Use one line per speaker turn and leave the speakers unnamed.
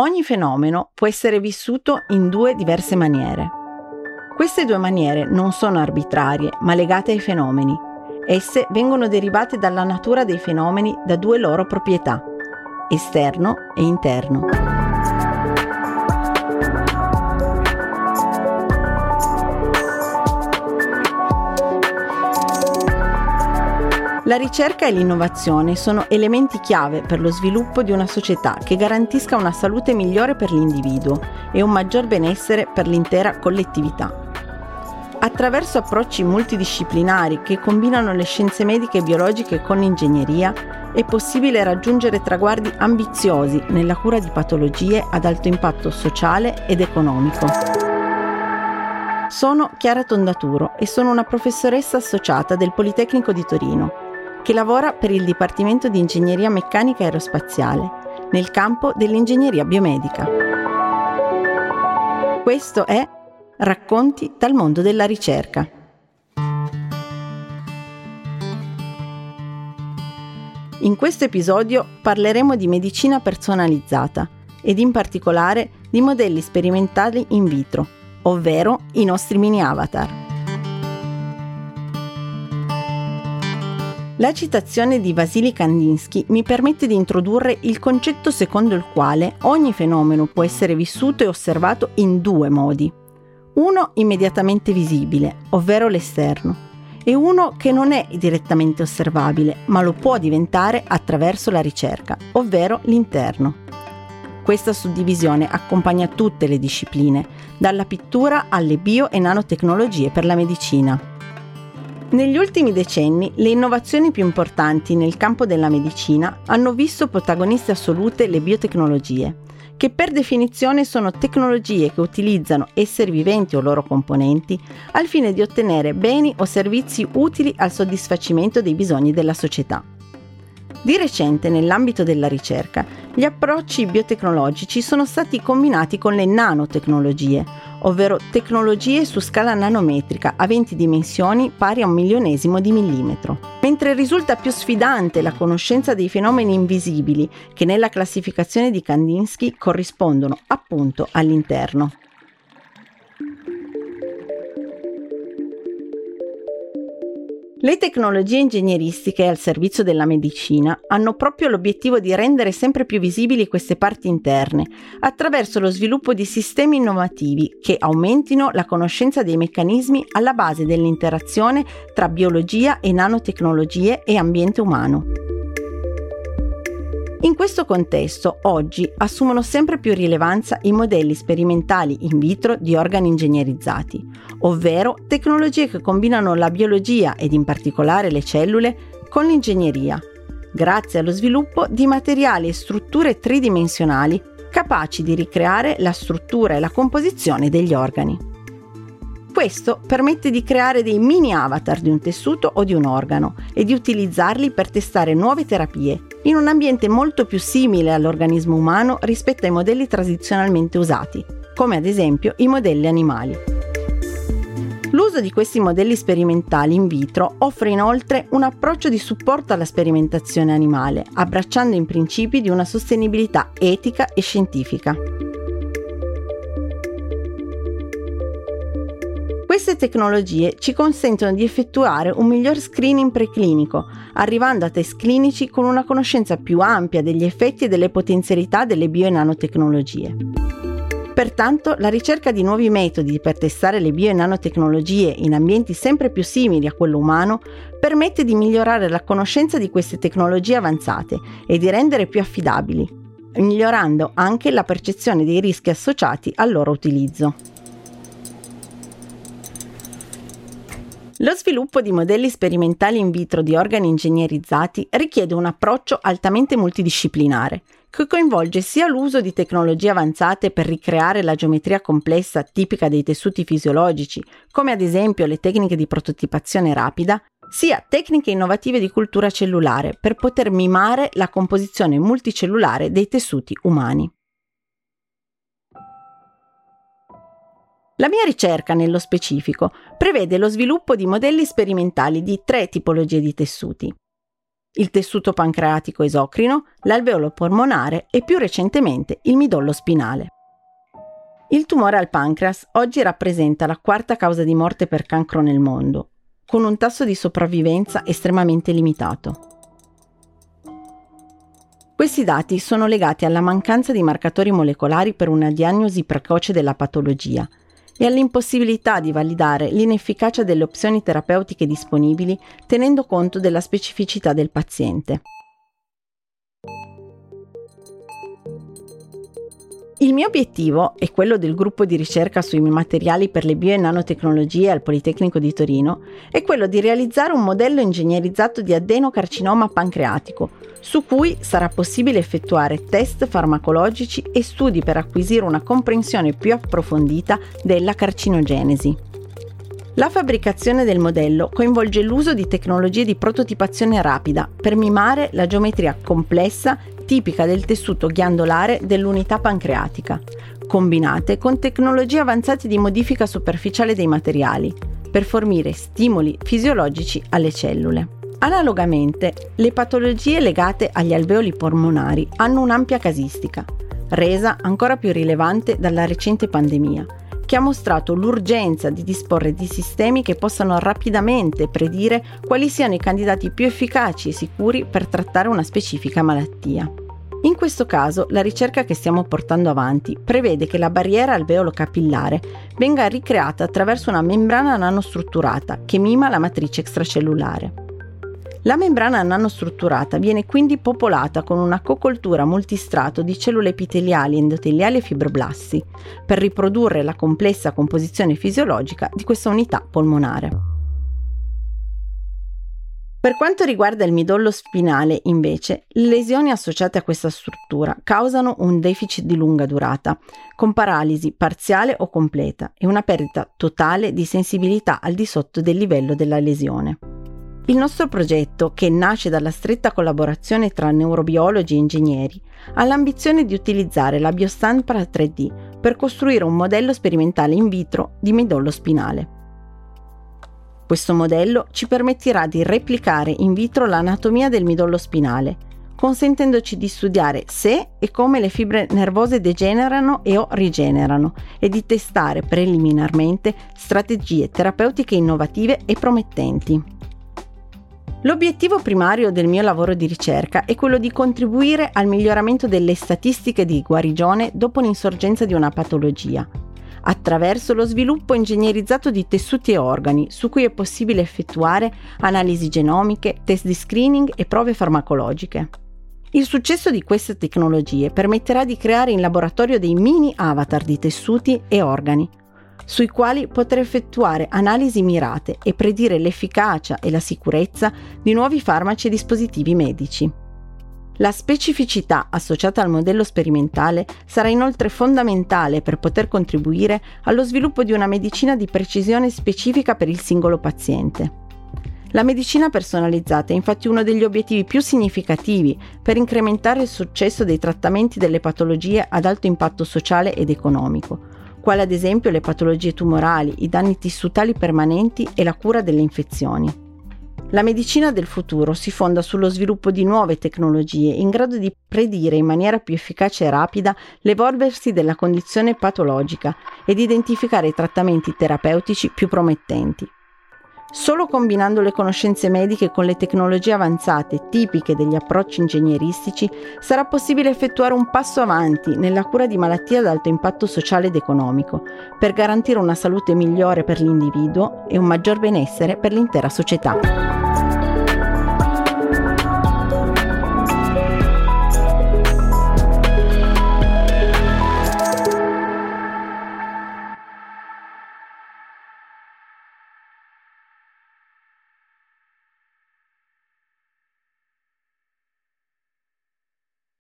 Ogni fenomeno può essere vissuto in due diverse maniere. Queste due maniere non sono arbitrarie, ma legate ai fenomeni. Esse vengono derivate dalla natura dei fenomeni da due loro proprietà, esterno e interno. La ricerca e l'innovazione sono elementi chiave per lo sviluppo di una società che garantisca una salute migliore per l'individuo e un maggior benessere per l'intera collettività. Attraverso approcci multidisciplinari che combinano le scienze mediche e biologiche con l'ingegneria, è possibile raggiungere traguardi ambiziosi nella cura di patologie ad alto impatto sociale ed economico. Sono Chiara Tondaturo e sono una professoressa associata del Politecnico di Torino che lavora per il Dipartimento di Ingegneria Meccanica Aerospaziale nel campo dell'ingegneria biomedica. Questo è Racconti dal mondo della ricerca. In questo episodio parleremo di medicina personalizzata ed in particolare di modelli sperimentali in vitro, ovvero i nostri mini avatar. La citazione di Vasily Kandinsky mi permette di introdurre il concetto secondo il quale ogni fenomeno può essere vissuto e osservato in due modi. Uno immediatamente visibile, ovvero l'esterno, e uno che non è direttamente osservabile, ma lo può diventare attraverso la ricerca, ovvero l'interno. Questa suddivisione accompagna tutte le discipline, dalla pittura alle bio e nanotecnologie per la medicina. Negli ultimi decenni le innovazioni più importanti nel campo della medicina hanno visto protagoniste assolute le biotecnologie, che per definizione sono tecnologie che utilizzano esseri viventi o loro componenti al fine di ottenere beni o servizi utili al soddisfacimento dei bisogni della società. Di recente, nell'ambito della ricerca, gli approcci biotecnologici sono stati combinati con le nanotecnologie, ovvero tecnologie su scala nanometrica aventi dimensioni pari a un milionesimo di millimetro. Mentre risulta più sfidante la conoscenza dei fenomeni invisibili che nella classificazione di Kandinsky corrispondono appunto all'interno. Le tecnologie ingegneristiche al servizio della medicina hanno proprio l'obiettivo di rendere sempre più visibili queste parti interne attraverso lo sviluppo di sistemi innovativi che aumentino la conoscenza dei meccanismi alla base dell'interazione tra biologia e nanotecnologie e ambiente umano. In questo contesto, oggi assumono sempre più rilevanza i modelli sperimentali in vitro di organi ingegnerizzati, ovvero tecnologie che combinano la biologia ed in particolare le cellule con l'ingegneria, grazie allo sviluppo di materiali e strutture tridimensionali capaci di ricreare la struttura e la composizione degli organi. Questo permette di creare dei mini avatar di un tessuto o di un organo e di utilizzarli per testare nuove terapie in un ambiente molto più simile all'organismo umano rispetto ai modelli tradizionalmente usati, come ad esempio i modelli animali. L'uso di questi modelli sperimentali in vitro offre inoltre un approccio di supporto alla sperimentazione animale, abbracciando i principi di una sostenibilità etica e scientifica. Queste tecnologie ci consentono di effettuare un miglior screening preclinico, arrivando a test clinici con una conoscenza più ampia degli effetti e delle potenzialità delle bio e nanotecnologie. Pertanto, la ricerca di nuovi metodi per testare le bio e nanotecnologie in ambienti sempre più simili a quello umano permette di migliorare la conoscenza di queste tecnologie avanzate e di rendere più affidabili, migliorando anche la percezione dei rischi associati al loro utilizzo. Lo sviluppo di modelli sperimentali in vitro di organi ingegnerizzati richiede un approccio altamente multidisciplinare, che coinvolge sia l'uso di tecnologie avanzate per ricreare la geometria complessa tipica dei tessuti fisiologici, come ad esempio le tecniche di prototipazione rapida, sia tecniche innovative di cultura cellulare per poter mimare la composizione multicellulare dei tessuti umani. La mia ricerca, nello specifico, prevede lo sviluppo di modelli sperimentali di tre tipologie di tessuti. il tessuto pancreatico esocrino, l'alveolo polmonare e più recentemente il midollo spinale. Il tumore al pancreas oggi rappresenta la quarta causa di morte per cancro nel mondo, con un tasso di sopravvivenza estremamente limitato. Questi dati sono legati alla mancanza di marcatori molecolari per una diagnosi precoce della patologia e all'impossibilità di validare l'inefficacia delle opzioni terapeutiche disponibili tenendo conto della specificità del paziente. Il mio obiettivo e quello del gruppo di ricerca sui materiali per le bio e nanotecnologie al Politecnico di Torino è quello di realizzare un modello ingegnerizzato di adenocarcinoma pancreatico, su cui sarà possibile effettuare test farmacologici e studi per acquisire una comprensione più approfondita della carcinogenesi. La fabbricazione del modello coinvolge l'uso di tecnologie di prototipazione rapida per mimare la geometria complessa tipica del tessuto ghiandolare dell'unità pancreatica, combinate con tecnologie avanzate di modifica superficiale dei materiali, per fornire stimoli fisiologici alle cellule. Analogamente, le patologie legate agli alveoli polmonari hanno un'ampia casistica, resa ancora più rilevante dalla recente pandemia, che ha mostrato l'urgenza di disporre di sistemi che possano rapidamente predire quali siano i candidati più efficaci e sicuri per trattare una specifica malattia. In questo caso la ricerca che stiamo portando avanti prevede che la barriera alveolo capillare venga ricreata attraverso una membrana nanostrutturata che mima la matrice extracellulare. La membrana nanostrutturata viene quindi popolata con una cocoltura multistrato di cellule epiteliali, endoteliali e fibroblasti per riprodurre la complessa composizione fisiologica di questa unità polmonare. Per quanto riguarda il midollo spinale, invece, le lesioni associate a questa struttura causano un deficit di lunga durata, con paralisi parziale o completa e una perdita totale di sensibilità al di sotto del livello della lesione. Il nostro progetto, che nasce dalla stretta collaborazione tra neurobiologi e ingegneri, ha l'ambizione di utilizzare la biostampa 3D per costruire un modello sperimentale in vitro di midollo spinale. Questo modello ci permetterà di replicare in vitro l'anatomia del midollo spinale, consentendoci di studiare se e come le fibre nervose degenerano e o rigenerano e di testare preliminarmente strategie terapeutiche innovative e promettenti. L'obiettivo primario del mio lavoro di ricerca è quello di contribuire al miglioramento delle statistiche di guarigione dopo l'insorgenza di una patologia, attraverso lo sviluppo ingegnerizzato di tessuti e organi su cui è possibile effettuare analisi genomiche, test di screening e prove farmacologiche. Il successo di queste tecnologie permetterà di creare in laboratorio dei mini avatar di tessuti e organi, sui quali poter effettuare analisi mirate e predire l'efficacia e la sicurezza di nuovi farmaci e dispositivi medici. La specificità associata al modello sperimentale sarà inoltre fondamentale per poter contribuire allo sviluppo di una medicina di precisione specifica per il singolo paziente. La medicina personalizzata è infatti uno degli obiettivi più significativi per incrementare il successo dei trattamenti delle patologie ad alto impatto sociale ed economico, quali ad esempio le patologie tumorali, i danni tissutali permanenti e la cura delle infezioni. La medicina del futuro si fonda sullo sviluppo di nuove tecnologie in grado di predire in maniera più efficace e rapida l'evolversi della condizione patologica ed identificare i trattamenti terapeutici più promettenti. Solo combinando le conoscenze mediche con le tecnologie avanzate tipiche degli approcci ingegneristici sarà possibile effettuare un passo avanti nella cura di malattie ad alto impatto sociale ed economico, per garantire una salute migliore per l'individuo e un maggior benessere per l'intera società.